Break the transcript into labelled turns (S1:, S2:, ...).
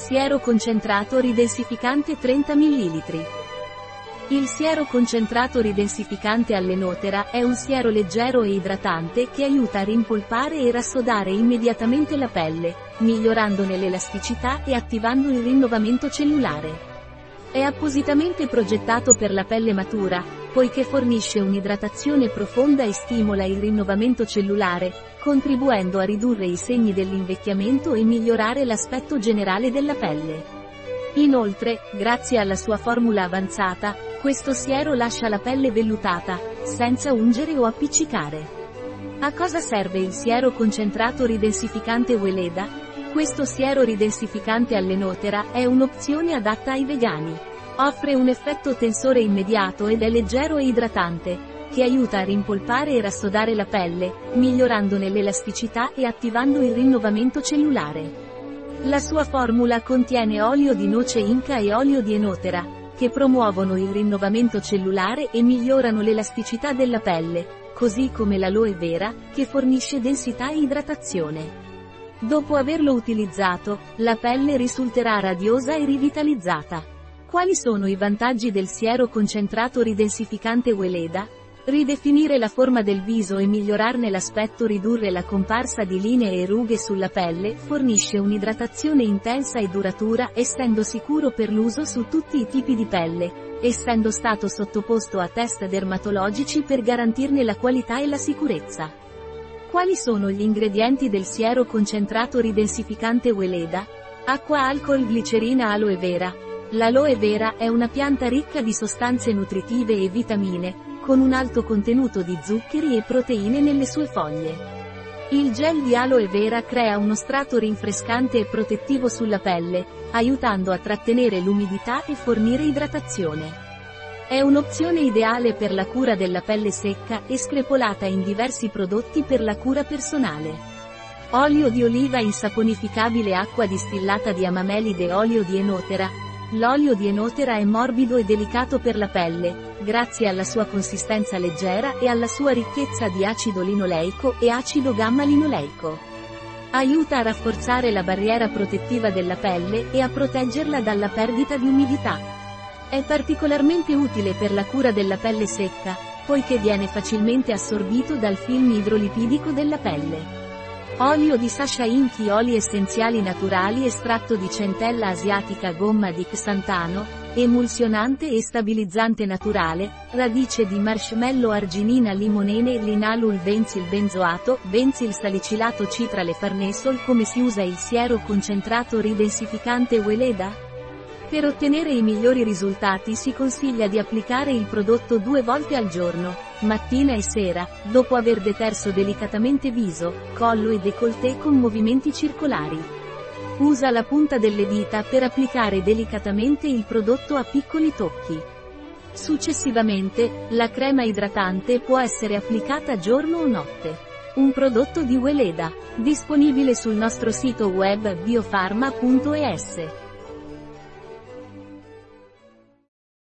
S1: Siero concentrato ridensificante 30 ml. Il siero concentrato ridensificante all'enotera è un siero leggero e idratante che aiuta a rimpolpare e rassodare immediatamente la pelle, migliorandone l'elasticità e attivando il rinnovamento cellulare. È appositamente progettato per la pelle matura, poiché fornisce un'idratazione profonda e stimola il rinnovamento cellulare, contribuendo a ridurre i segni dell'invecchiamento e migliorare l'aspetto generale della pelle. Inoltre, grazie alla sua formula avanzata, questo siero lascia la pelle vellutata, senza ungere o appiccicare. A cosa serve il siero concentrato ridensificante Weleda? Questo siero ridensificante all'enotera è un'opzione adatta ai vegani. Offre un effetto tensore immediato ed è leggero e idratante, che aiuta a rimpolpare e rassodare la pelle, migliorandone l'elasticità e attivando il rinnovamento cellulare. La sua formula contiene olio di noce inca e olio di enotera, che promuovono il rinnovamento cellulare e migliorano l'elasticità della pelle, così come l'aloe vera, che fornisce densità e idratazione. Dopo averlo utilizzato, la pelle risulterà radiosa e rivitalizzata. Quali sono i vantaggi del siero concentrato ridensificante Weleda? Ridefinire la forma del viso e migliorarne l'aspetto ridurre la comparsa di linee e rughe sulla pelle, fornisce un'idratazione intensa e duratura essendo sicuro per l'uso su tutti i tipi di pelle, essendo stato sottoposto a test dermatologici per garantirne la qualità e la sicurezza. Quali sono gli ingredienti del siero concentrato ridensificante Weleda? Acqua alcol glicerina aloe vera. L'aloe vera è una pianta ricca di sostanze nutritive e vitamine, con un alto contenuto di zuccheri e proteine nelle sue foglie. Il gel di aloe vera crea uno strato rinfrescante e protettivo sulla pelle, aiutando a trattenere l'umidità e fornire idratazione. È un'opzione ideale per la cura della pelle secca e screpolata in diversi prodotti per la cura personale. Olio di oliva insaponificabile acqua distillata di amamelide olio di enotera. L'olio di enotera è morbido e delicato per la pelle, grazie alla sua consistenza leggera e alla sua ricchezza di acido linoleico e acido gamma-linoleico. Aiuta a rafforzare la barriera protettiva della pelle e a proteggerla dalla perdita di umidità. È particolarmente utile per la cura della pelle secca, poiché viene facilmente assorbito dal film idrolipidico della pelle. Olio di Sasha Inchi Oli essenziali naturali estratto di centella asiatica gomma di xantano, emulsionante e stabilizzante naturale, radice di marshmallow arginina limonene linalul benzil benzoato, benzil salicilato citrale farnesol come si usa il siero concentrato ridensificante Weleda? Per ottenere i migliori risultati si consiglia di applicare il prodotto due volte al giorno, mattina e sera, dopo aver deterso delicatamente viso, collo e décolleté con movimenti circolari. Usa la punta delle dita per applicare delicatamente il prodotto a piccoli tocchi. Successivamente, la crema idratante può essere applicata giorno o notte. Un prodotto di Weleda, disponibile sul nostro sito web biofarma.es.